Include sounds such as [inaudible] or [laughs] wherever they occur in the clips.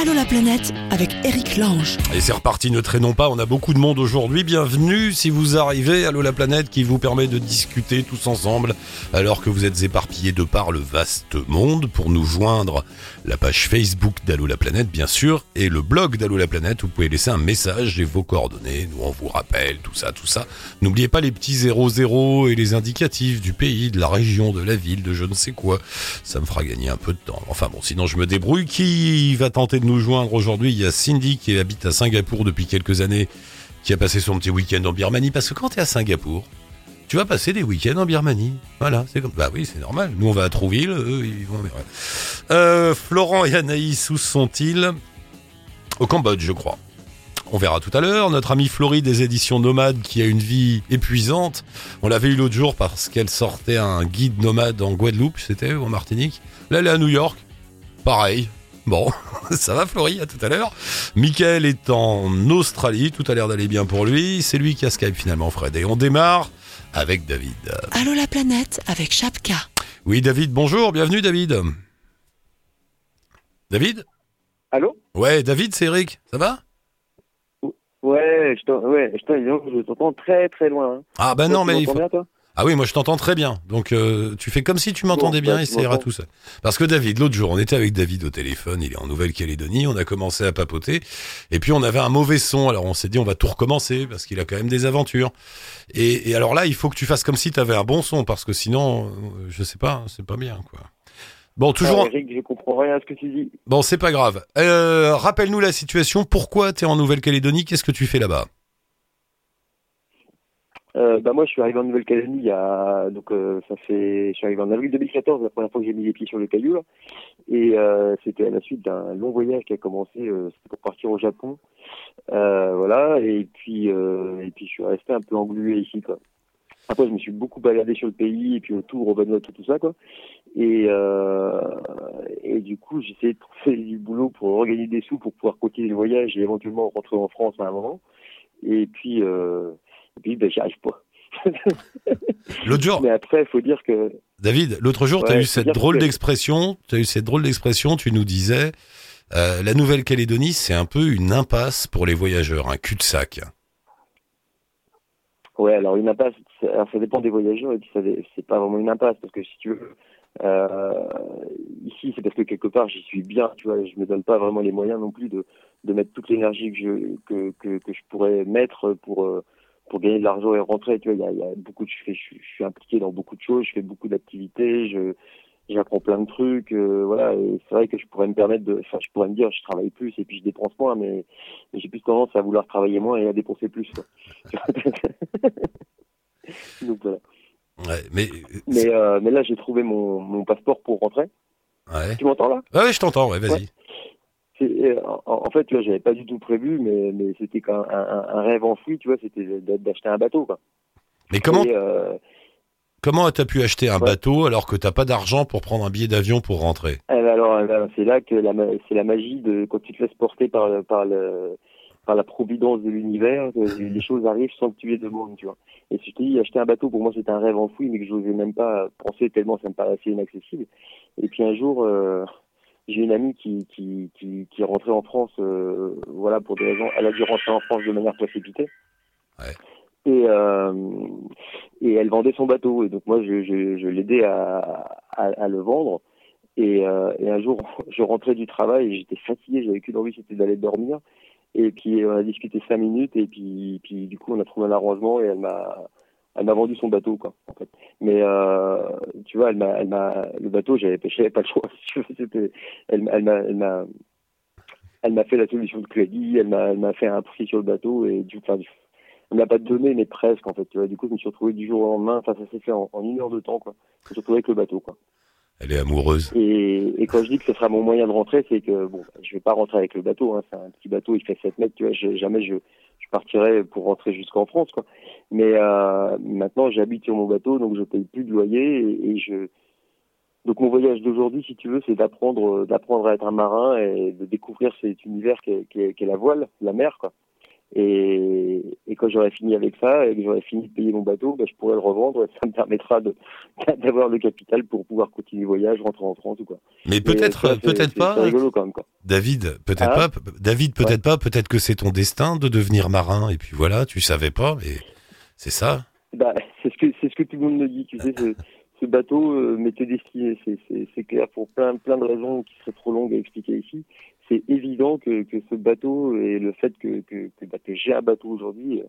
Allô la planète avec Eric Lange. Et c'est reparti, ne traînons pas, on a beaucoup de monde aujourd'hui. Bienvenue si vous arrivez, Allô la planète qui vous permet de discuter tous ensemble alors que vous êtes éparpillés de par le vaste monde. Pour nous joindre, la page Facebook d'Allô la planète bien sûr et le blog d'Allô la planète, vous pouvez laisser un message et vos coordonnées, nous on vous rappelle tout ça, tout ça. N'oubliez pas les petits 00 et les indicatifs du pays, de la région, de la ville, de je ne sais quoi. Ça me fera gagner un peu de temps. Enfin bon, sinon je me débrouille. Qui va tenter de nous joindre aujourd'hui Il y a Cindy qui habite à Singapour depuis quelques années, qui a passé son petit week-end en Birmanie. Parce que quand tu es à Singapour, tu vas passer des week-ends en Birmanie. Voilà, c'est comme. Bah oui, c'est normal. Nous, on va à Trouville, eux, ils vont. Euh, Florent et Anaïs, où sont-ils? Au Cambodge, je crois. On verra tout à l'heure. Notre amie Florie des éditions Nomades qui a une vie épuisante. On l'avait eu l'autre jour parce qu'elle sortait un guide nomade en Guadeloupe, c'était, en Martinique. Là, elle est à New York. Pareil. Bon, [laughs] ça va Florie, à tout à l'heure. Michael est en Australie, tout a l'air d'aller bien pour lui. C'est lui qui a Skype finalement, Fred. Et on démarre avec David. Allô la planète avec Chapka. Oui, David, bonjour, bienvenue David. David Allô Ouais, David, c'est Eric, ça va Ouais, je t'en- ouais, je t'en- je t'entends très très loin. hein. Ah bah Toi, non, mais il faut... bien, toi Ah oui, moi je t'entends très bien. Donc euh, tu fais comme si tu m'entendais Bon, bien bah, et ça ira tout seul. Parce que David, l'autre jour, on était avec David au téléphone, il est en Nouvelle-Calédonie, on a commencé à papoter, et puis on avait un mauvais son, alors on s'est dit on va tout recommencer, parce qu'il a quand même des aventures. Et, et alors là, il faut que tu fasses comme si tu avais un bon son, parce que sinon, euh, je sais pas, c'est pas bien, quoi. Bon, toujours... Ah, Eric, je comprends rien à ce que tu dis. Bon, c'est pas grave. Euh, Rappelle-nous la situation, pourquoi tu es en Nouvelle-Calédonie, qu'est-ce que tu fais là-bas? Euh, bah moi, je suis arrivé en Nouvelle-Calédonie il y a donc euh, ça fait, je suis arrivé en avril 2014, la première fois que j'ai mis les pieds sur le caillou. là. Et euh, c'était à la suite d'un long voyage qui a commencé, euh, pour partir au Japon. Euh, voilà. Et puis euh, et puis je suis resté un peu englué ici quoi. Après, je me suis beaucoup baladé sur le pays et puis autour au Vanuatu tout ça quoi. Et euh, et du coup, essayé de trouver du boulot pour regagner des sous pour pouvoir continuer le voyage et éventuellement rentrer en France à un moment. Et puis euh, et puis ben j'y arrive pas. [laughs] L'autre jour, Mais après, il faut dire que David, l'autre jour, tu as eu cette drôle d'expression, tu as eu cette drôle d'expression, tu nous disais, euh, la Nouvelle-Calédonie, c'est un peu une impasse pour les voyageurs, un cul-de-sac. Ouais, alors une impasse, ça- alors ça dépend des voyageurs et puis ça c'est pas vraiment une impasse parce que si tu veux, euh, ici c'est parce que quelque part j'y suis bien, tu vois, je me donne pas vraiment les moyens non plus de, de mettre toute l'énergie que je que, que, que je pourrais mettre pour euh, pour gagner de l'argent et rentrer, tu vois, il y a, il y a beaucoup de, je, fais, je, suis- je suis impliqué dans beaucoup de choses, je fais beaucoup d'activités, je j'apprends plein de trucs, euh, voilà, et c'est vrai que je pourrais me permettre de, enfin je pourrais me dire je travaille plus et puis je dépense moins, mais, mais j'ai plus tendance à vouloir travailler moins et à dépenser plus. Quoi. [laughs] Donc voilà. Ouais, mais, Mais, euh, mais là, j'ai trouvé mon, mon passeport pour rentrer. ouais. Tu m'entends là? Ah ouais, je t'entends, ouais, vas-y. Ouais. En, fait, tu vois, j'avais pas du tout prévu, mais, mais c'était quand un, un, un rêve enfoui, tu vois, c'était d'a- d'acheter un bateau, quoi. Mais comment, Et, euh, comment t'as pu acheter un Ouais. bateau alors que t'as pas d'argent pour prendre un billet d'avion pour rentrer? Eh ben alors, eh ben, c'est là que la, c'est la magie de quand tu te laisses porter par, le- par, le, par la providence de l'univers, [laughs] les choses arrivent sans que tu les demandes, tu vois. Et si je te dis, acheter un bateau, pour moi, c'était un rêve enfoui, mais que je n'osais même pas penser tellement ça me paraissait inaccessible. Et puis un jour, euh, j'ai une amie qui, qui, qui, qui est rentrée en France, euh, voilà, pour des raisons. Elle a dû rentrer en France de manière précipitée. Ouais. Et, euh, et elle vendait son bateau. Et donc moi, je, je, je l'aidais à, à, à le vendre. Et, euh, et un jour, [laughs] je rentrais du travail et j'étais fatigué, j'avais qu'une envie, c'était d'aller dormir. Et puis on a discuté cinq minutes et puis, puis du coup on a trouvé un arrangement et elle m'a, elle m'a vendu son bateau quoi. En fait. Mais euh, tu vois, elle m'a, elle m'a, le bateau, j'avais, j'avais pas le choix. [laughs] C'était, elle, m'a- elle m'a, elle m'a, elle m'a fait la solution de crédit, elle m'a, elle m'a fait un prix sur le bateau et du, enfin, du- elle m'a pas donné mais presque en fait. Tu vois, du coup je me suis retrouvé du jour au lendemain. Enfin ça s'est fait en, en une heure de temps quoi. Je me suis retrouvé avec le bateau quoi. Elle est amoureuse. Et, et quand je dis que ce sera mon moyen de rentrer, c'est que bon, je vais pas rentrer avec le bateau. Hein, c'est un petit bateau, il fait 7 mètres. Tu vois, je- jamais je, je partirai pour rentrer jusqu'en France. Quoi. Mais euh, maintenant, j'habite sur mon bateau, donc je paye plus de loyer et, je. Donc mon voyage d'aujourd'hui, si tu veux, c'est d'apprendre, d'apprendre à être un marin et de découvrir cet univers qu'est, qu'est- qu'est la voile, la mer, quoi. Et, et quand j'aurai fini avec ça et que j'aurai fini de payer mon bateau, ben, je pourrai le revendre. Et ça me permettra [laughs] d'avoir le capital pour pouvoir continuer le voyage, rentrer en France ou quoi. Mais peut-être, c'est- peut-être pas. C'est rigolo quand même quoi. David, peut-être Ah. pas. David, peut-être pas. Peut-être que c'est ton destin de devenir marin. Et puis voilà, tu savais pas, mais c'est ça. Bah, c'est ce que c'est ce que tout le monde me dit. Tu sais, ce, [laughs] ce bateau euh, m'était destiné. C'est clair pour plein plein de raisons qui seraient trop longues à expliquer ici. C'est évident que, que ce bateau et le fait que que, que, bah, que j'ai un bateau aujourd'hui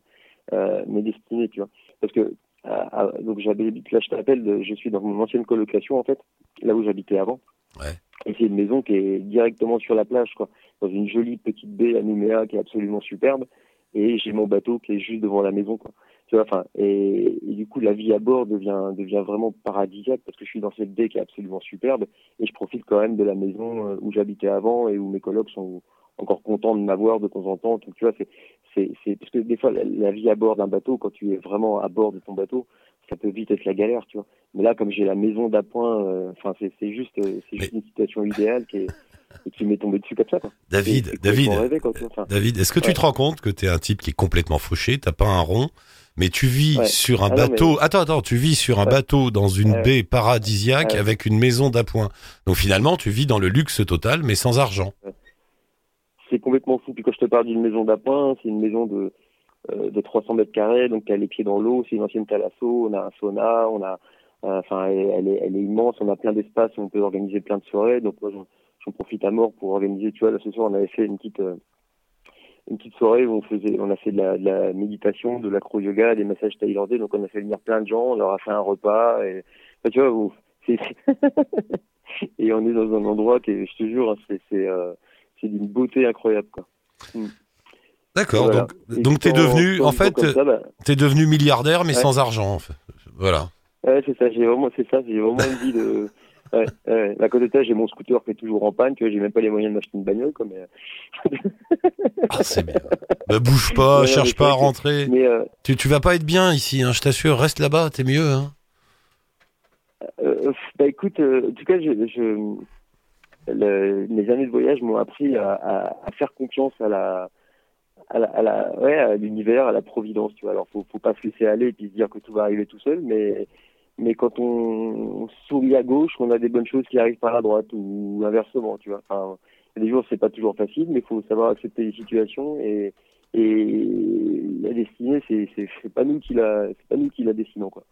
euh, m'est destiné, tu vois. Parce que à- à- donc j'habite là, je t'appelle, je suis dans mon ancienne colocation en fait, là où j'habitais avant. Ouais. Et c'est une maison qui est directement sur la plage, quoi, dans une jolie petite baie à Nouméa qui est absolument superbe. Et j'ai mon bateau qui est juste devant la maison, quoi. Tu vois, enfin, et, et du coup, la vie à bord devient devient vraiment paradisiaque parce que je suis dans cette baie qui est absolument superbe et je profite quand même de la maison euh, où j'habitais avant et où mes colocs sont encore contents de m'avoir de temps en temps. Donc, tu vois, c'est c'est c'est parce que des fois la, la vie à bord d'un bateau, quand tu es vraiment à bord de ton bateau, ça peut vite être la galère, tu vois. Mais là, comme j'ai la maison d'appoint, euh, enfin, c'est c'est juste euh, c'est juste une situation idéale qui est qui m'est tombée dessus comme ça, quoi. David, David, rêvé, quoi, tu David, est-ce que tu te rends compte que t'es un type qui est complètement fauché, t'as pas un rond, mais tu vis Ouais. sur un Ah non, bateau. Attends, attends, tu vis sur un Ouais. bateau dans une Ouais. baie paradisiaque avec une maison d'appoint. Donc finalement, tu vis dans le luxe total, mais sans argent. c'est complètement fou. Puis quand je te parle d'une maison d'appoint, c'est une maison de, euh, de 300 mètres carrés, donc qui a les pieds dans l'eau, c'est une ancienne thalasso, on a un sauna, on a, euh, enfin, elle, est, elle est immense, on a plein d'espace, on peut organiser plein de soirées. Donc moi, j'en, j'en profite à mort pour organiser. Tu vois, là ce soir, on avait fait une petite, euh, une petite soirée où on faisait, on a fait de la, de la méditation, de l'acro-yoga, des massages thaïlandais. Donc on a fait venir plein de gens, on leur a fait un repas. Et, enfin, tu vois, c'est, [laughs] et on est dans un endroit qui, est, je te jure, hein, c'est, c'est, euh, c'est d'une beauté incroyable, quoi. D'accord. Voilà. Donc, donc t'es devenu, en fait, ça, bah, t'es devenu milliardaire, mais Ouais. sans argent. En fait. Voilà. Ouais, c'est ça, j'ai vraiment, c'est ça, j'ai vraiment une vie de. Ouais, ouais. À côté de ça, j'ai mon scooter qui est toujours en panne, que j'ai même pas les moyens de m'acheter une bagnole, quoi, mais, Ah, c'est bien. Bah, bouge pas, Ouais, cherche pas à rentrer. mais euh, Tu, tu vas pas être bien ici, hein, je t'assure. Reste là-bas, t'es mieux. Hein. euh, bah écoute, euh, en tout cas, je, je, le- mes années de voyage m'ont appris à, à, à faire confiance à la, à la, à la- ouais, à l'univers, à la providence, tu vois. Alors, faut, faut pas se laisser aller et puis se dire que tout va arriver tout seul, mais, mais quand on sourit à gauche, on a des bonnes choses qui arrivent par la droite ou inversement, tu vois. Enfin, il y a des jours, c'est pas toujours facile, mais il faut savoir accepter les situations et, et la destinée, c'est, c'est, c'est pas nous qui la, c'est pas nous qui la dessinons, quoi.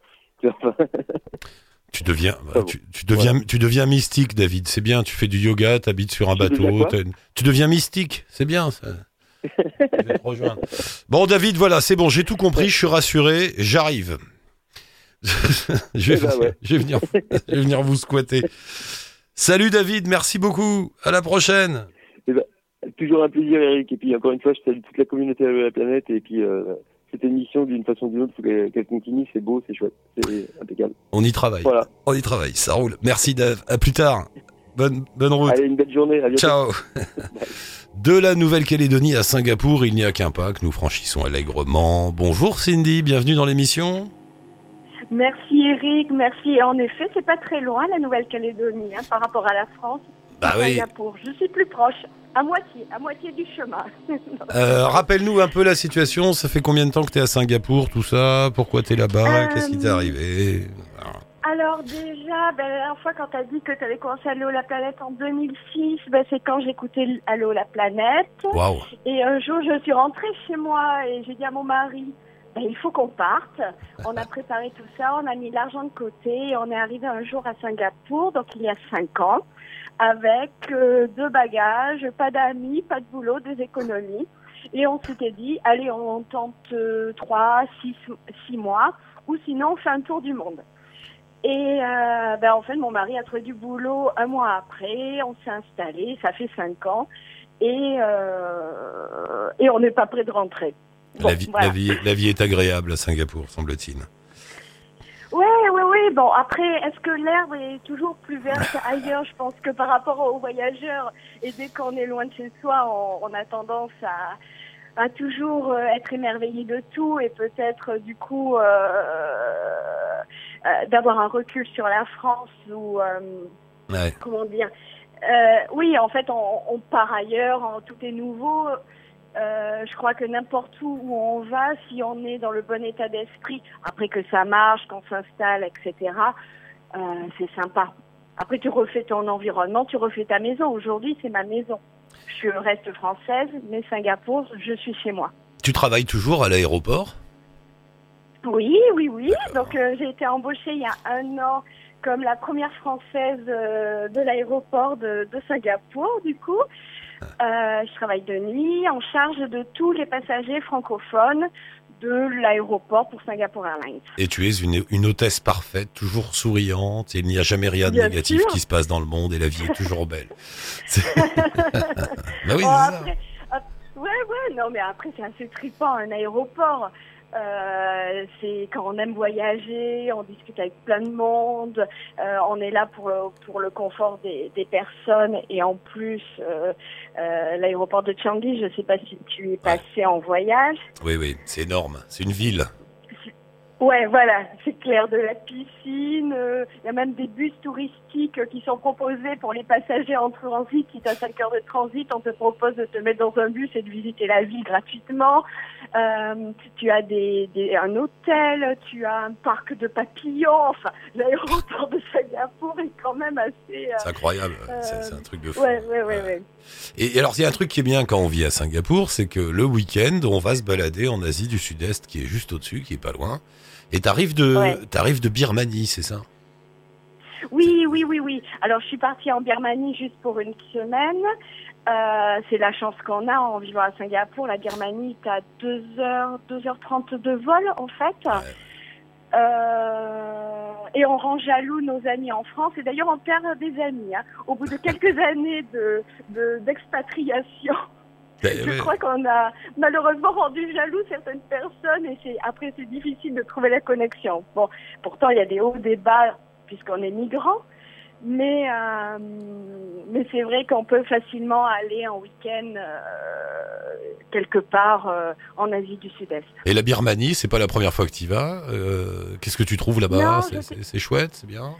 Tu vois, enfin, [laughs] Tu deviens, Ah bon. tu, tu deviens, tu deviens mystique, David. C'est bien. Tu fais du yoga, t'habites sur un deviens bateau. Tu deviens mystique. C'est bien. Ça. [laughs] Je vais te rejoindre. Bon, David, voilà, c'est bon. J'ai tout compris. Je suis rassuré. J'arrive. [laughs] je, vais Eh ben ouais. je, vais venir, [laughs] je vais venir vous squatter. Salut David, merci beaucoup. À la prochaine. Toujours un plaisir, Eric. Et puis, encore une fois, je salue toute la communauté de la planète. Et puis, euh, cette émission, d'une façon ou d'une autre, faut qu'elle continue. C'est beau, c'est chouette. C'est impeccable. On y travaille. Voilà. On y travaille. Ça roule. Merci Dave. À plus tard. Bonne, bonne route. Allez, une belle journée. À. Ciao. [laughs] De la Nouvelle-Calédonie à Singapour, il n'y a qu'un pas que nous franchissons allègrement. Bonjour Cindy, bienvenue dans l'émission. Merci Eric, merci. En effet, c'est pas très loin la Nouvelle-Calédonie hein, par rapport à la France. Bah oui. Singapour. Je suis plus proche, à moitié, à moitié du chemin. [laughs] Euh, Rappelle-nous un peu la situation. Ça fait combien de temps que tu es à Singapour, tout ça? Pourquoi tu es là-bas? Euh, Qu'est-ce qui t'est arrivé? Alors déjà, ben, la dernière fois quand tu as dit que tu avais commencé Allo la planète en 2006, ben, c'est quand j'écoutais Allo la planète. Waouh. Et un jour, je suis rentrée chez moi et j'ai dit à mon mari, ben, il faut qu'on parte. [laughs] On a préparé tout ça, on a mis l'argent de côté et on est arrivé un jour à Singapour, donc il y a cinq ans, avec euh, deux bagages, pas d'amis, pas de boulot, des économies. Et on s'était dit, allez, on tente euh, trois, six, six mois, ou sinon on fait un tour du monde. Et euh, ben, en fait, mon mari a trouvé du boulot un mois après, on s'est installé, ça fait cinq ans et, et on n'est pas prêt de rentrer. Bon, la, vie, voilà. la, vie, la vie est agréable à Singapour, semble-t-il. Oui, oui, oui. Bon, après, est-ce que l'herbe est toujours plus verte [laughs] ailleurs? Je pense que par rapport aux voyageurs, et dès qu'on est loin de chez soi, on, on a tendance à, à toujours euh, être émerveillé de tout et peut-être, du coup, euh, euh, d'avoir un recul sur la France ou, euh, Ouais. comment dire? Oui, en fait, on, on part ailleurs, on- tout est nouveau. Euh, je crois que n'importe où où on va, si on est dans le bon état d'esprit, après que ça marche, qu'on s'installe, etc., euh, c'est sympa. Après, tu refais ton environnement, tu refais ta maison. Aujourd'hui, c'est ma maison. Je reste française, mais Singapour, je suis chez moi. Tu travailles toujours à l'aéroport? Oui, oui, oui. Donc, euh, j'ai été embauchée il y a un an comme la première française de l'aéroport de, de Singapour, du coup. Euh, je travaille de nuit en charge de tous les passagers francophones de l'aéroport pour Singapour Airlines. et tu es une, une hôtesse parfaite, toujours souriante. Et il n'y a jamais rien de Bien négatif sûr. qui se passe dans le monde et la vie est toujours belle. [laughs] [laughs] Bah oui, Bon, c'est ça. après, ouais, ouais, non, mais après, c'est assez trippant, un aéroport. Euh, c'est quand on aime voyager, on discute avec plein de monde, euh, on est là pour, pour le confort des, des personnes et en plus, euh, euh, l'aéroport de Changi, je sais pas si tu es passé en voyage. Oui, oui, c'est énorme. C'est une ville. Ouais, voilà, c'est clair, de la piscine, euh, il y a même des bus touristiques euh, qui sont proposés pour les passagers en transit. Si tu as 5 heures de transit, on te propose de te mettre dans un bus et de visiter la ville gratuitement. Euh, tu as des, des, un hôtel, tu as un parc de papillons. Enfin, l'aéroport de Singapour est quand même assez... euh, C'est incroyable. C'est c'est un truc de fou. ouais, ouais, ouais, ouais. Et et alors, il y a un truc qui est bien quand on vit à Singapour, c'est que le week-end, on va se balader en Asie du Sud-Est, qui est juste au-dessus, qui est pas loin. Et t'arrives de, Ouais. t'arrives de Birmanie, c'est ça? Oui, oui, oui, oui. Alors, je suis partie en Birmanie juste pour une semaine. Euh, c'est la chance qu'on a en vivant à Singapour. La Birmanie à 2h, 2h30 de vol, en fait. Euh, et on rend jaloux nos amis en France. Et d'ailleurs, on perd des amis. hein. Au bout de quelques [laughs] années de, de- d'expatriation, je ouais. crois qu'on a malheureusement rendu jaloux certaines personnes. Et c'est, après, c'est difficile de trouver la connexion. Bon, pourtant, il y a des hauts, des bas, puisqu'on est migrant. Mais, euh, mais c'est vrai qu'on peut facilement aller en week-end euh, quelque part euh, en Asie du Sud-Est. Et la Birmanie, c'est pas la première fois que tu y vas. Qu'est-ce que tu trouves là-bas? Je c'est chouette, c'est bien.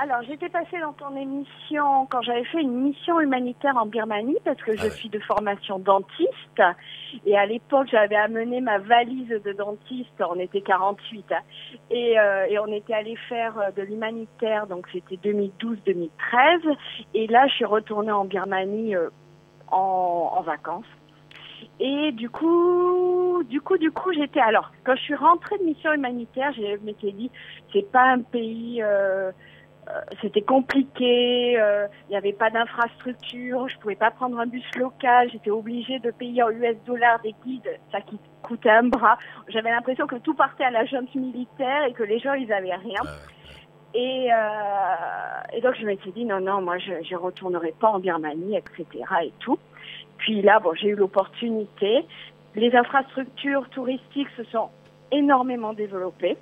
Alors, j'étais passée dans ton émission quand j'avais fait une mission humanitaire en Birmanie parce que je Ah ouais. suis de formation dentiste. Et à l'époque, j'avais amené ma valise de dentiste. On était 48. hein. et, euh, et on était allé faire euh, de l'humanitaire. Donc, c'était 2012-2013. Et là, je suis retournée en Birmanie euh, en, en vacances. Et du coup, du coup, du coup, j'étais alors quand je suis rentrée de mission humanitaire, je m'étais dit, c'est pas un pays euh, c'était compliqué, euh, il n'y avait pas d'infrastructure, je pouvais pas prendre un bus local, j'étais obligée de payer en US dollars des guides, ça qui coûtait un bras. J'avais l'impression que tout partait à la junte militaire et que les gens ils avaient rien. Ah. Et, euh, et donc je m'étais dit non non moi je je retournerai pas en Birmanie etc et tout. Puis là bon j'ai eu l'opportunité. Les infrastructures touristiques se sont énormément développées.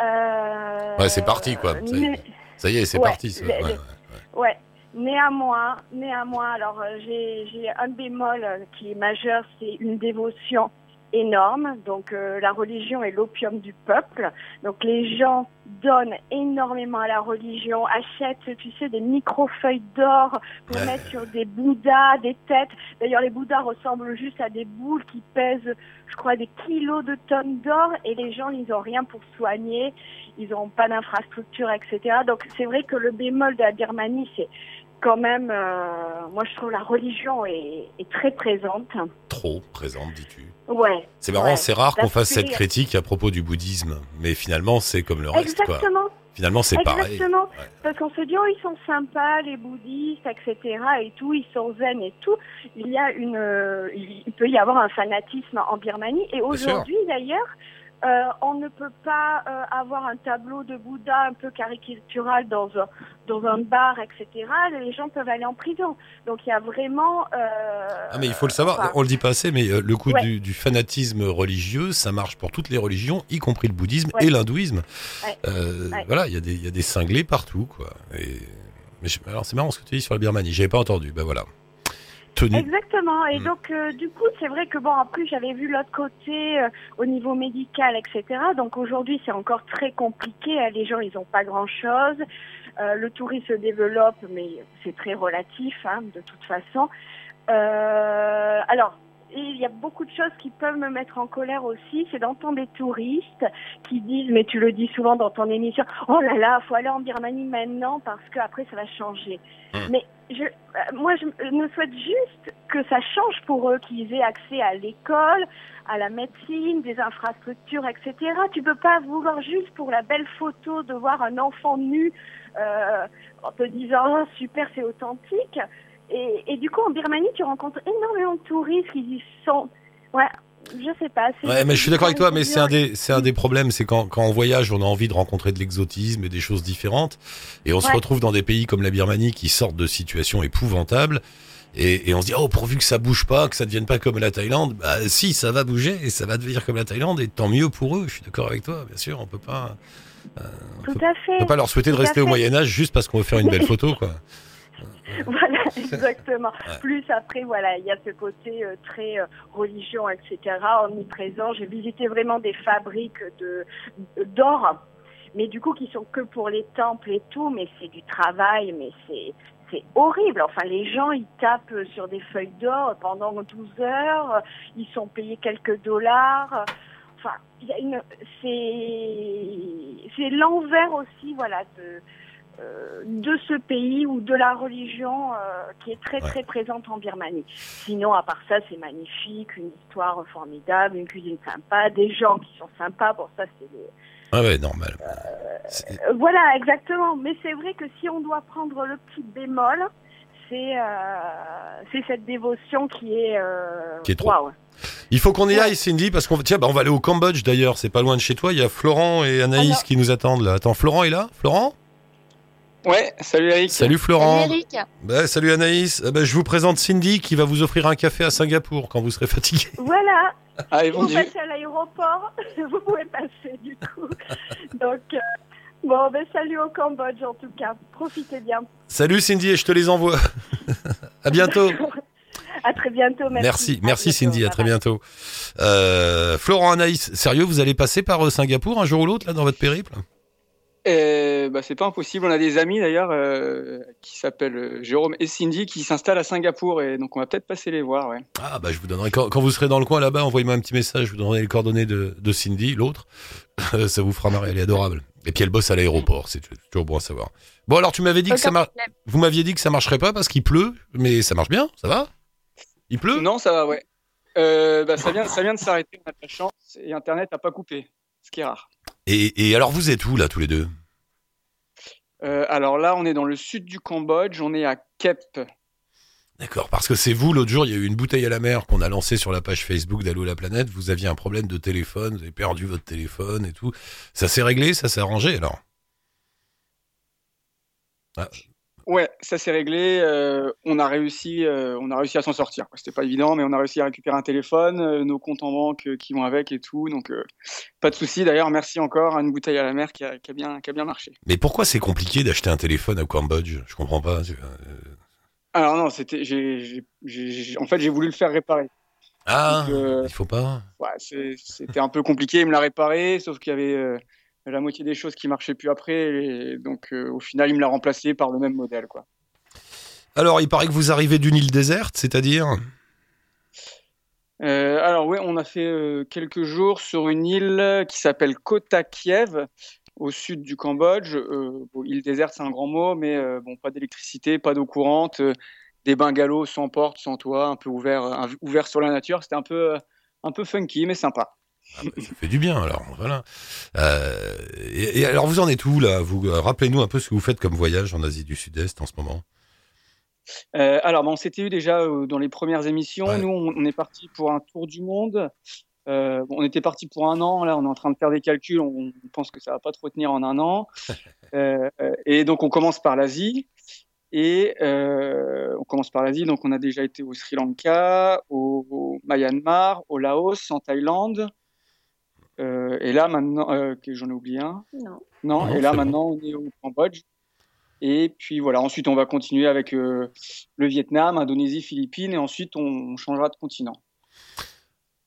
Euh, Ouais, c'est parti, quoi. Ça y est. mais- Ça y est, c'est Ouais, parti. ça. Ouais, ouais. Néanmoins, néanmoins, alors euh, j'ai j'ai un bémol euh, qui est majeur, c'est une dévotion énorme. Donc euh, la religion est l'opium du peuple. Donc les gens donnent énormément à la religion, achètent, tu sais, des micro-feuilles d'or pour Ouais. mettre sur des bouddhas, des têtes. D'ailleurs, les bouddhas ressemblent juste à des boules qui pèsent, je crois, des kilos de tonnes d'or. Et les gens, ils ont rien pour soigner. Ils n'ont pas d'infrastructure, etc. Donc c'est vrai que le bémol de la Birmanie, c'est quand même, euh, moi je trouve la religion est, est très présente. Trop présente, dis-tu. Ouais. C'est marrant, Ouais. c'est rare qu'on fasse cette critique à propos du bouddhisme, mais finalement c'est comme le reste, quoi. Exactement. Finalement c'est pareil. Exactement. Ouais. Parce qu'on se dit, oh, ils sont sympas, les bouddhistes, etc. et tout, ils sont zen et tout. Il y a une, euh, il peut y avoir un fanatisme en Birmanie. Et aujourd'hui, d'ailleurs, euh, on ne peut pas euh, avoir un tableau de Bouddha un peu caricatural dans un, dans un bar, etc. Les gens peuvent aller en prison. Donc il y a vraiment. Euh, Ah mais il faut le savoir, enfin, on le dit pas assez, mais le coup Ouais. du, du fanatisme religieux, ça marche pour toutes les religions, y compris le bouddhisme Ouais. et l'hindouisme. Ouais. Voilà, il y, a des- il y a des cinglés partout, quoi. Et... Mais je- alors c'est marrant ce que tu dis sur la Birmanie, j'avais pas entendu, ben voilà. Exactement. Et Mm. donc, euh, du coup, c'est vrai que bon, en plus, j'avais vu l'autre côté euh, au niveau médical, etc. Donc aujourd'hui, c'est encore très compliqué. Euh, Les gens, ils n'ont pas grand-chose. Euh, le tourisme se développe, mais c'est très relatif, hein, de toute façon. Alors, il y a beaucoup de choses qui peuvent me mettre en colère aussi, c'est d'entendre des touristes qui disent, mais tu le dis souvent dans ton émission, oh là là, faut aller en Birmanie maintenant parce qu'après ça va changer. Hmm. Mais euh, moi, je me souhaite juste que ça change pour eux, qu'ils aient accès à l'école, à la médecine, des infrastructures, etc. Tu peux pas vouloir juste pour la belle photo de voir un enfant nu euh, en te disant oh, super, c'est authentique. Et, du coup, en Birmanie, tu rencontres énormément de touristes qui sont. Ouais, je sais pas. Ouais, mais je suis d'accord avec toi, mais c'est un des, c'est un des problèmes, c'est quand, quand on voyage, on a envie de rencontrer de l'exotisme et des choses différentes, et on se retrouve dans des pays comme la Birmanie qui sortent de situations épouvantables. Et, et, on se dit, oh, pourvu que ça bouge pas, que ça devienne pas comme la Thaïlande. Bah, si, ça va bouger et ça va devenir comme la Thaïlande et tant mieux pour eux. Je suis d'accord avec toi, bien sûr. On peut pas. Euh, Tout à fait. On peut pas leur souhaiter de rester au Moyen-Âge juste parce qu'on veut faire une belle photo, quoi. [laughs] [laughs] voilà, [laughs] exactement. Plus après, voilà, il y a ce côté euh, très euh, religion, etc. omniprésent. J'ai visité vraiment des fabriques de d'or, mais du coup qui sont que pour les temples et tout. Mais c'est du travail, mais c'est c'est horrible. Enfin, les gens, ils tapent sur des feuilles d'or pendant 12 heures. Ils sont payés quelques dollars. Enfin, c'est, c'est l'envers aussi, voilà, de, de ce pays ou de la religion euh, qui est très très présente en Birmanie. Sinon, à part ça, c'est magnifique, une histoire formidable, une cuisine sympa, des gens qui sont sympas. Pour ça, c'est ah ouais, normal. Euh, voilà, exactement. Mais c'est vrai que si on doit prendre le petit bémol, c'est cette dévotion qui est qui est trop. Il faut qu'on y aille, Cindy, parce qu'on tiens, bah, on va aller au Cambodge d'ailleurs. C'est pas loin de chez toi. Il y a Florent et Anaïs qui nous attendent là. Attends, Florent est là? Florent? Ouais, salut Eric. Salut Florent. Salut Eric. Bah, salut Anaïs. Bah, je vous présente Cindy qui va vous offrir un café à Singapour quand vous serez fatigué. Voilà. Ah, vous passez à l'aéroport, [laughs] vous pouvez passer du coup. Donc, euh, bon, ben, salut au Cambodge en tout cas. Profitez bien. Salut Cindy et je te les envoie. à bientôt. [laughs] à très bientôt. Merci, merci, merci Cindy, à très bientôt. Euh, Florent Anaïs, sérieux, vous allez passer par euh, Singapour un jour ou l'autre là dans votre périple? Euh, bah, c'est pas impossible. On a des amis d'ailleurs euh, qui s'appellent euh, Jérôme et Cindy qui s'installent à Singapour et donc on va peut-être passer les voir. Ouais. Ah bah je vous donnerai quand, vous serez dans le coin là-bas, envoyez-moi un petit message, je vous donnerai les coordonnées de, de Cindy, l'autre. [laughs] ça vous fera marrer, elle est adorable. Et puis elle bosse à l'aéroport, c'est toujours bon à savoir. Bon alors tu m'avais dit que ça mar... vous m'aviez dit que ça marcherait pas parce qu'il pleut, mais ça marche bien, ça va? Il pleut? Non, ça va, ouais. bah, ça vient, ça vient de s'arrêter, on a de la chance et Internet n'a pas coupé, ce qui est rare. Et, et alors vous êtes où là tous les deux? Euh, alors là, on est dans le sud du Cambodge, on est à Kep. D'accord, parce que c'est vous, l'autre jour, il y a eu une bouteille à la mer qu'on a lancée sur la page Facebook d'Allo la planète. Vous aviez un problème de téléphone, vous avez perdu votre téléphone et tout. Ça s'est réglé, ça s'est arrangé alors? Ah. Ouais, ça s'est réglé. Euh, on a réussi, euh, on a réussi à s'en sortir. C'était pas évident, mais on a réussi à récupérer un téléphone, euh, nos comptes en banque qui vont avec et tout. Donc pas de souci. D'ailleurs, merci encore à une bouteille à la mer qui a, qui a bien, qui a bien marché. Mais pourquoi c'est compliqué d'acheter un téléphone au Cambodge? Je comprends pas. Alors non, c'était, en fait, j'ai voulu le faire réparer. Ah, il faut pas. Ouais, c'était un peu compliqué. Il me l'a réparé, sauf qu'il y avait la moitié des choses qui marchaient plus après. Et donc, euh, au final, il me l'a remplacé par le même modèle. Quoi. Alors, il paraît que vous arrivez d'une île déserte, c'est-à-dire? Euh, alors oui, on a fait euh, quelques jours sur une île qui s'appelle Kota Kiev, au sud du Cambodge. île déserte, c'est un grand mot, mais bon, pas d'électricité, pas d'eau courante, des bungalows sans porte, sans toit, un peu ouvert, ouvert sur la nature. C'était un peu, un peu funky, mais sympa. Ah bah, ça fait du bien alors, voilà. Euh, et, alors vous en êtes où là? Vous euh, rappelez-nous un peu ce que vous faites comme voyage en Asie du Sud-Est en ce moment. Euh, alors, on s'était eu déjà dans les premières émissions. Nous, on, est parti pour un tour du monde. on était parti pour un an. Là, on est en train de faire des calculs. On, pense que ça va pas trop tenir en un an. [laughs] et donc, on commence par l'Asie. Et on commence par l'Asie. Donc, on a déjà été au Sri Lanka, au Myanmar, au Laos, en Thaïlande. Euh, et là, maintenant, euh, j'en ai oublié un. Non. Non, et là, maintenant, on est au Cambodge. Et puis voilà, ensuite, on va continuer avec euh, le Vietnam, Indonésie, Philippines, et ensuite, on, changera de continent.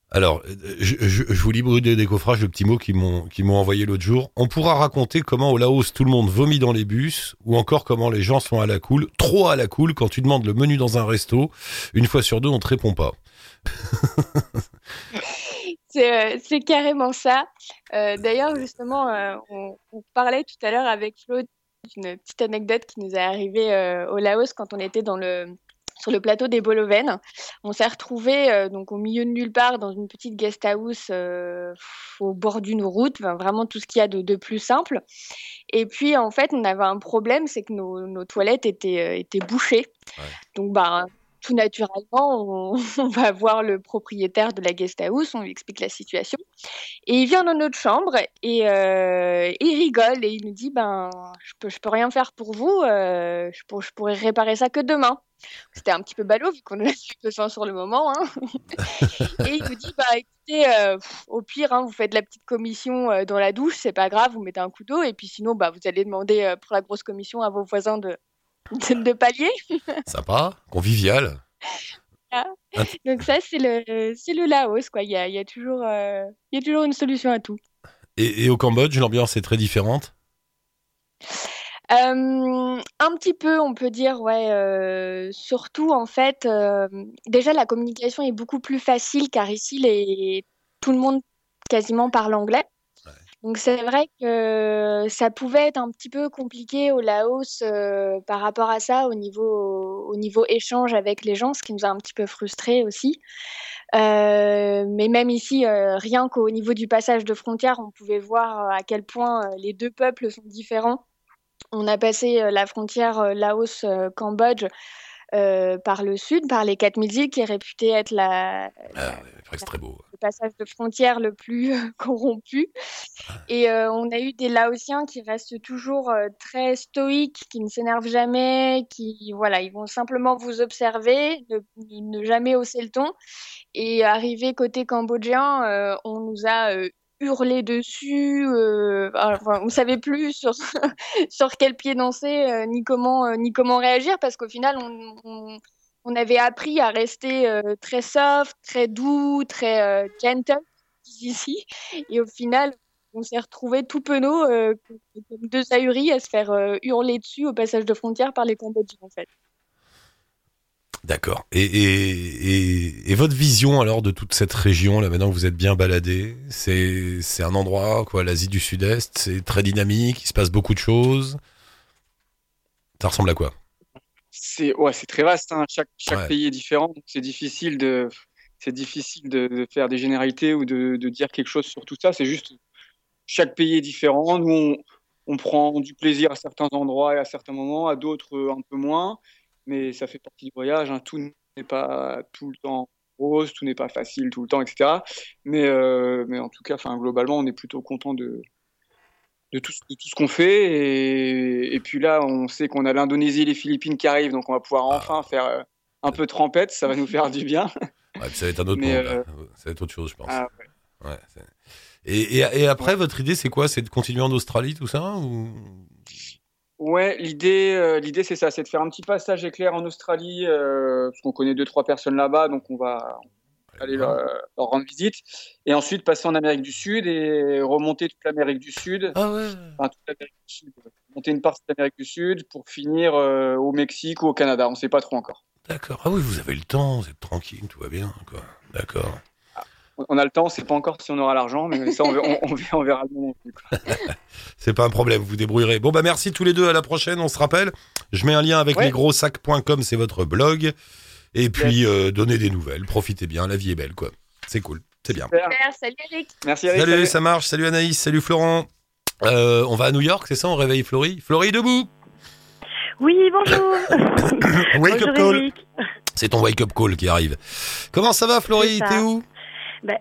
Alors, je, je, je vous lis des décoffrages de petits mots qui m'ont qui m'ont envoyé l'autre jour. On pourra raconter comment au Laos tout le monde vomit dans les bus, ou encore comment les gens sont à la cool, trop à la cool quand tu demandes le menu dans un resto. Une fois sur deux, on te répond pas. C'est c'est carrément ça. Euh, D'ailleurs, justement, euh, on, on, parlait tout à l'heure avec Claude d'une petite anecdote qui nous est arrivée euh, au Laos quand on était dans le sur le plateau des Boloven. On s'est retrouvé euh, donc au milieu de nulle part dans une petite guest house euh, au bord d'une route, enfin, vraiment tout ce qu'il y a de, de, plus simple. Et puis en fait, on avait un problème, c'est que nos, nos, toilettes étaient, étaient bouchées. Ouais. Donc bah tout naturellement, on, [laughs] on, va voir le propriétaire de la guest house, on lui explique la situation. Et il vient dans notre chambre et euh, il rigole et il nous dit ben je peux je peux rien faire pour vous, euh, je, pour, je, pourrais réparer ça que demain. C'était un petit peu ballot vu qu'on a [laughs] besoin sur le moment. Hein. [laughs] et il nous dit bah écoutez, euh, au pire hein, vous faites la petite commission dans la douche, c'est pas grave, vous mettez un coup d'eau et puis sinon bah vous allez demander pour la grosse commission à vos voisins de de, palier. [laughs] Sympa, convivial. Ah. Donc ça, c'est le, le Laos, quoi. Il y a, il y a toujours, euh, il y a toujours une solution à tout. Et, et au Cambodge, l'ambiance est très différente? Euh, un petit peu, on peut dire, ouais. Euh, surtout, en fait, euh, déjà la communication est beaucoup plus facile car ici, les, tout le monde quasiment parle anglais. Donc c'est vrai que ça pouvait être un petit peu compliqué au Laos euh, par rapport à ça au niveau au niveau échange avec les gens, ce qui nous a un petit peu frustré aussi. Euh, mais même ici, euh, rien qu'au niveau du passage de frontière, on pouvait voir à quel point les deux peuples sont différents. On a passé la frontière Laos-Cambodge euh, par le sud, par les 4000 îles, qui est réputé être la, ah, la très beau. le passage de frontière le plus [laughs] corrompu. Et euh, on a eu des Laotiens qui restent toujours euh, très stoïques, qui ne s'énervent jamais, qui voilà, ils vont simplement vous observer, ne, ne jamais hausser le ton. Et arrivé côté cambodgien, euh, on nous a hurler dessus. Euh, enfin, on savait plus [laughs] sur sur quel pied danser euh, ni comment euh, ni comment réagir parce qu'au final on, on, on, avait appris à rester euh, très soft, très doux, très gentle [laughs] ici et au final on s'est retrouvé tout penaud comme deux ahuris à se faire hurler dessus au passage de frontière par les Cambodgiens en fait. D'accord. Et, et, et, et, votre vision alors de toute cette région là maintenant que vous êtes bien baladé, c'est c'est un endroit quoi, l'Asie du Sud-Est, c'est très dynamique, il se passe beaucoup de choses. Ça ressemble à quoi? C'est ouais, c'est très vaste. Hein. Chaque chaque ouais. pays est différent, donc c'est difficile de c'est difficile de, de, faire des généralités ou de, de, dire quelque chose sur tout ça. C'est juste chaque pays est différent. Nous on, on prend du plaisir à certains endroits et à certains moments, à d'autres un peu moins mais ça fait partie du voyage. Hein. Tout n'est pas tout le temps rose, tout n'est pas facile tout le temps, etc. Mais, euh, mais en tout cas, enfin, globalement, on est plutôt content de, de, tout, de tout ce qu'on fait. Et, et, puis là, on sait qu'on a l'Indonésie et les Philippines qui arrivent, donc on va pouvoir enfin faire euh, un peu trempette, ça va nous faire du bien. [laughs] Ouais, ça va être un autre mais, monde, euh... ça va être autre chose, je pense. Ah, ouais. Ouais, et, et, et, après, votre idée, c'est quoi? C'est de continuer en Australie, tout ça ou... Ouais, l'idée, euh, l'idée c'est ça, c'est de faire un petit passage éclair en Australie, euh, parce qu'on connaît deux trois personnes là-bas, donc on va aller leur, leur, rendre visite, et ensuite passer en Amérique du Sud et remonter toute l'Amérique du Sud, ah ouais. enfin toute l'Amérique du Sud, monter une partie de l'Amérique du Sud pour finir euh, au Mexique ou au Canada, on sait pas trop encore. D'accord. Ah oui, vous avez le temps, vous êtes tranquille, tout va bien, quoi. D'accord on a le temps, on sait pas encore si on aura l'argent, mais ça, on, on, on, on verra le moment. [laughs] c'est pas un problème, vous débrouillerez. Bon, bah merci tous les deux, à la prochaine, on se rappelle. Je mets un lien avec ouais. lesgrossacs.com, c'est votre blog. Et puis, yes. euh, donnez des nouvelles, profitez bien, la vie est belle, quoi. C'est cool, c'est bien. Super. Salut Eric. Merci Eric. Salut, salut, ça marche. Salut Anaïs, salut Florent. Euh, on va à New York, c'est ça On réveille Florie? Florie, debout Oui, bonjour. [coughs] [coughs] wake bonjour, up call. C'est ton wake up call qui arrive. Comment ça va, Florie? T'es où? Ben,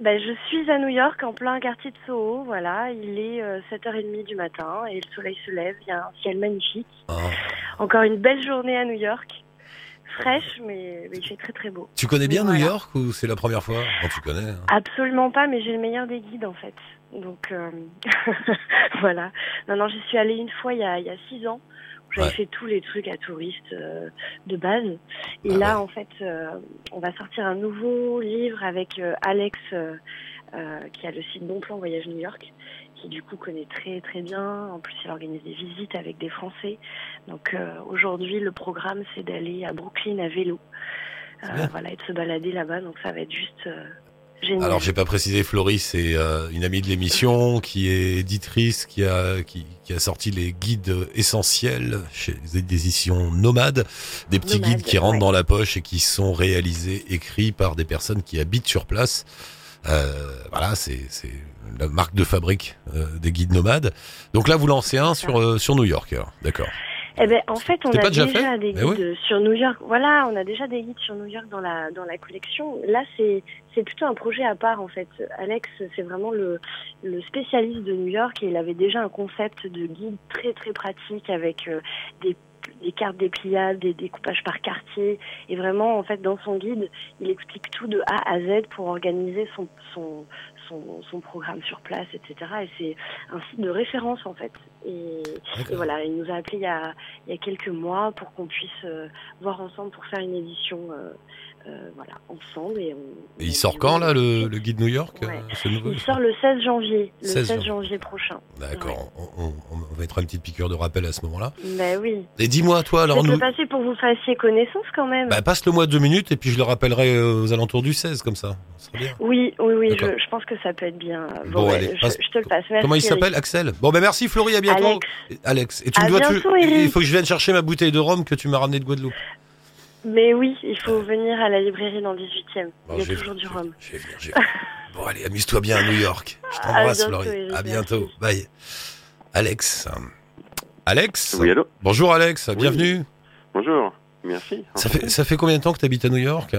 ben, je suis à New York, en plein quartier de Soho. Voilà, il est euh, 7h30 du matin et le soleil se lève. Il y a un ciel magnifique. Oh. Encore une belle journée à New York. Fraîche, mais, mais, il fait très très beau. Tu connais bien voilà. New York ou c'est la première fois? Tu connais hein. Absolument pas, mais j'ai le meilleur des guides en fait. Donc euh... [laughs] voilà. Non, non, j'y suis allée une fois il y a, il y a six ans J'avais Ouais. fait tous les trucs à touristes euh, de base. Et Ah là, ouais. en fait, euh, on va sortir un nouveau livre avec euh, Alex, qui a le site Bon Plan Voyage New York, qui du coup connaît très très bien. En plus, il organise des visites avec des Français. Donc aujourd'hui, le programme, c'est d'aller à Brooklyn à vélo. Voilà, et de se balader là-bas. Donc ça va être juste génial. Alors j'ai pas précisé, Floris c'est euh, une amie de l'émission qui est éditrice, qui a qui, qui a sorti les guides essentiels chez les éditions Nomades, des petits guides qui rentrent ouais. dans la poche et qui sont réalisés, écrits par des personnes qui habitent sur place. Euh, voilà, c'est c'est la marque de fabrique euh, des guides nomades. Donc là vous lancez un sur euh, sur New York, d'accord. Eh ben, en fait, on a pas déjà des Mais guides sur New York. Voilà, on a déjà des guides sur New York dans la dans la collection. Là, c'est c'est plutôt un projet à part en fait. Alex, c'est vraiment le le spécialiste de New York et il avait déjà un concept de guide très très pratique avec euh, des des cartes dépliables, des découpages par quartier. Et vraiment, en fait, dans son guide, il explique tout de A à Z pour organiser son, son, son, son programme sur place, etc. Et c'est un site de référence, en fait. Et, et voilà, il nous a appelé il y a, il y a quelques mois pour qu'on puisse euh, voir ensemble pour faire une édition euh, euh, voilà, ensemble. Et, on, Et il sort quand là le, le guide New York Ouais. euh, nouveau Il sort le 16 janvier, le 16 16, janvier. janvier prochain. D'accord, on, on, on mettra une petite piqûre de rappel à ce moment-là. Ben oui. Et dis-moi toi alors nous passer pour que vous fassiez connaissance quand même. Bah, passe le mois deux minutes et puis je le rappellerai euh, aux alentours du 16 comme ça. Ça serait bien. Oui, oui, oui, je, je pense que ça peut être bien. Bon, allez, je, passe- je te le passe. Merci, Comment il s'appelle Axel? Bon ben merci Florie, à bientôt. Alex. Alex. Et tu À me dois tu- bientôt, Eric. il faut que je vienne chercher ma bouteille de rhum que tu m'as ramenée de Guadeloupe. Mais oui, il faut venir à la librairie dans le 18e. Bon, il y a toujours du rhum. Je vais venir, je vais venir. [laughs] Bon allez, amuse-toi bien à New York. Je t'embrasse. Eric, À bientôt. merci. Bye. Alex. Alex. Oui, allô Bonjour Alex, bienvenue. Bonjour, merci. Ça fait ça fait combien de temps que tu habites à New York?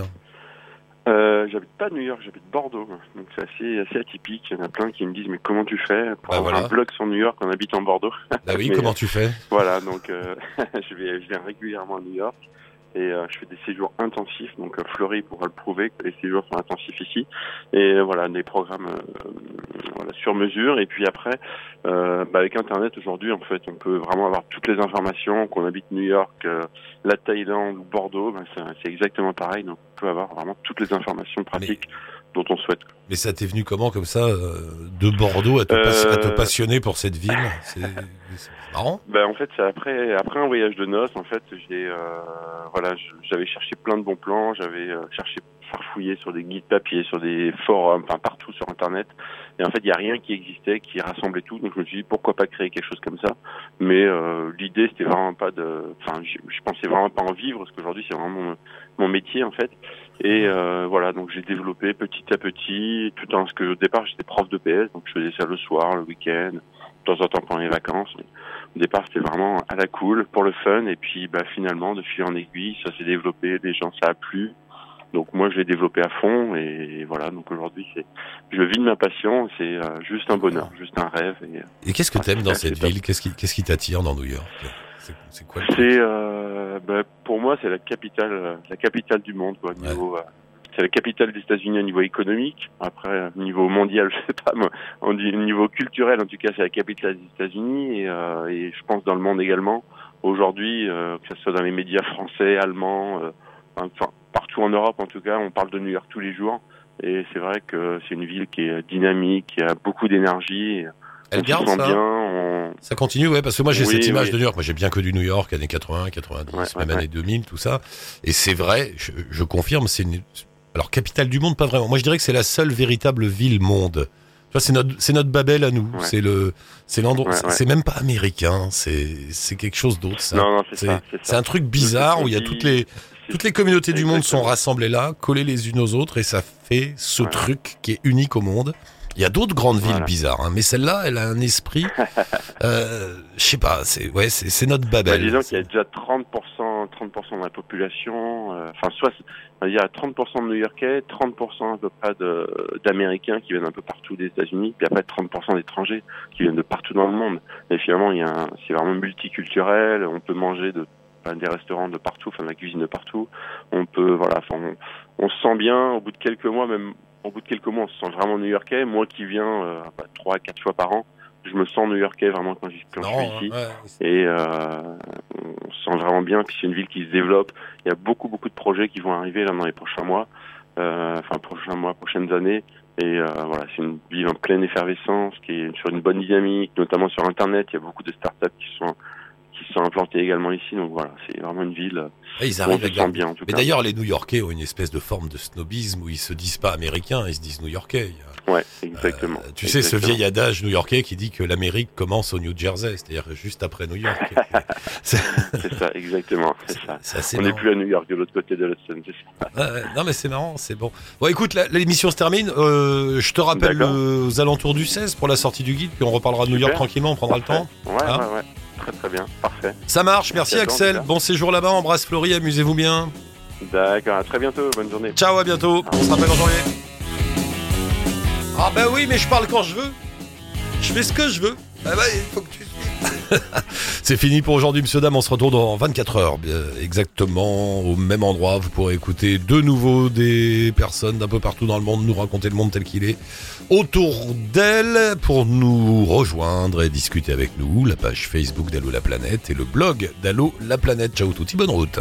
Euh, j'habite pas à New York, j'habite Bordeaux. Donc c'est assez, assez atypique. Il y en a plein qui me disent mais comment tu fais pour Bah, avoir voilà. un blog sur New York en habitant Bordeaux? Bah oui, [laughs] Mais, comment tu fais? Voilà, donc euh, [laughs] je, vais, je viens régulièrement à New York et euh, je fais des séjours intensifs. Donc euh, Fleury pourra le prouver que les séjours sont intensifs ici. Et euh, voilà, des programmes euh, voilà, sur mesure. Et puis après, bah, avec Internet aujourd'hui, en fait, on peut vraiment avoir toutes les informations. Qu'on habite New York, la Thaïlande ou Bordeaux, c'est- c'est exactement pareil. Donc on peut avoir vraiment toutes les informations pratiques dont on souhaite. Mais ça t'est venu comment comme ça euh, de Bordeaux à te, à te Euh, passionner pour cette ville? C'est marrant. Ben en fait c'est après après un voyage de noces en fait j'ai euh, voilà j'avais cherché plein de bons plans j'avais euh, cherché farfouillé sur des guides papier sur des forums enfin partout sur internet. Et en fait il y a rien qui existait qui rassemblait tout. Donc je me suis dit pourquoi pas créer quelque chose comme ça? Mais euh, l'idée c'était vraiment pas de enfin je, je pensais vraiment pas en vivre parce qu'aujourd'hui c'est vraiment mon, mon métier en fait et euh, voilà donc j'ai développé petit à petit tout en ce que au départ j'étais prof de PS donc je faisais ça le soir le week-end de temps en temps pendant les vacances au départ, c'était vraiment à la cool, pour le fun, et puis bah, finalement, de fil en aiguille, ça s'est développé, les gens, ça a plu. Donc moi, je l'ai développé à fond, et voilà. Donc aujourd'hui, c'est, je vis de ma passion, c'est euh, juste un bonheur, juste un rêve. Et, euh, Et qu'est-ce que Ah, t'aimes dans cette ville? Qu'est-ce qui qu'est-ce qui t'attire dans New York? C'est quoi c'est, euh, bah, pour moi, c'est la capitale, euh, la capitale du monde, quoi. au Niveau, euh, c'est la capitale des États-Unis au niveau économique. Après, euh, au niveau mondial, [laughs] je sais pas, mais au niveau culturel, en tout cas, c'est la capitale des États-Unis et, euh, et je pense dans le monde également. Aujourd'hui, euh, que ce soit dans les médias français, allemands, euh, enfin partout en Europe, en tout cas, on parle de New York tous les jours. Et c'est vrai que c'est une ville qui est dynamique, qui a beaucoup d'énergie. Elle se garde sent ça bien. on- Ça continue, ouais, parce que moi j'ai Oui, cette image oui. de New York. Moi j'ai bien connu New York, années 80, 90, Ouais, même ouais, années 2000, tout ça. Et c'est vrai, je, je confirme, c'est une. Alors, capitale du monde, pas vraiment. Moi je dirais que c'est la seule véritable ville monde. Tu vois, c'est notre, c'est notre Babel à nous. Ouais. C'est le, c'est l'endroit, Ouais, c'est- ouais. même pas américain. C'est, c'est quelque chose d'autre, ça. Non, non, c'est ça, c'est un truc bizarre où il y a toutes les, toutes les communautés du monde sont rassemblées là, collées les unes aux autres, et ça fait ce truc qui est unique au monde. Il y a d'autres grandes villes Voilà. bizarres, hein, mais celle-là, elle a un esprit. [laughs] euh, je sais pas, c'est ouais, c'est notre Bah, Babel. disons qu'il y a déjà 30%, 30% de la population, euh, enfin, soit, il y a 30% de New-Yorkais, 30% à peu près d'Américains qui viennent un peu partout des États-Unis, puis après 30% d'étrangers qui viennent de partout dans le monde. Et finalement, il y a un- c'est vraiment multiculturel, on peut manger de des restaurants de partout, enfin, de la cuisine de partout. On peut, voilà, enfin, on, on se sent bien au bout de quelques mois, même au bout de quelques mois, on se sent vraiment new-yorkais. Moi qui viens euh, bah, trois, quatre fois par an, je me sens new-yorkais vraiment quand, quand je suis ici. Et euh, on se sent vraiment bien. Puis c'est une ville qui se développe. Il y a beaucoup, beaucoup de projets qui vont arriver là dans les prochains mois, euh, enfin prochains mois, prochaines années. Et euh, voilà, c'est une ville en pleine effervescence, qui est sur une bonne dynamique, notamment sur Internet. Il y a beaucoup de startups qui sont qui sont implantés également ici. Donc voilà, c'est vraiment une ville. Et ils arrivent bien. En tout Mais d'ailleurs, les New-Yorkais ont une espèce de forme de snobisme où ils se disent pas américains, ils se disent New-Yorkais. Ouais, exactement. Euh, tu sais, ce vieil adage new-yorkais qui dit que l'Amérique commence au New Jersey, c'est-à-dire juste après New York. [laughs] c'est ça, exactement. C'est ça. On n'est plus à New York, de l'autre côté de l'Hudson, non, mais c'est marrant, c'est bon. Bon, écoute, l'émission se termine. Euh, je te rappelle aux alentours du 16 pour la sortie du guide, puis on reparlera de New York tranquillement, on prendra le temps. Ouais, hein ouais, ouais. Très, très bien. Parfait. Ça marche. Merci, Axel. Bon séjour là-bas. Embrasse Florie. Amusez-vous bien. D'accord. À très bientôt. Bonne journée. Ciao. À bientôt. On se rappelle en janvier. Ah bah oui, mais je parle quand je veux. Je fais ce que je veux. Ah bah, il faut que tu [laughs] C'est fini pour aujourd'hui, monsieur, dame. On se retrouve dans 24 heures, exactement au même endroit. Vous pourrez écouter de nouveau des personnes d'un peu partout dans le monde nous raconter le monde tel qu'il est autour d'elle pour nous rejoindre et discuter avec nous. La page Facebook d'Allo la planète et le blog d'Allo la planète. Ciao touti, bonne route.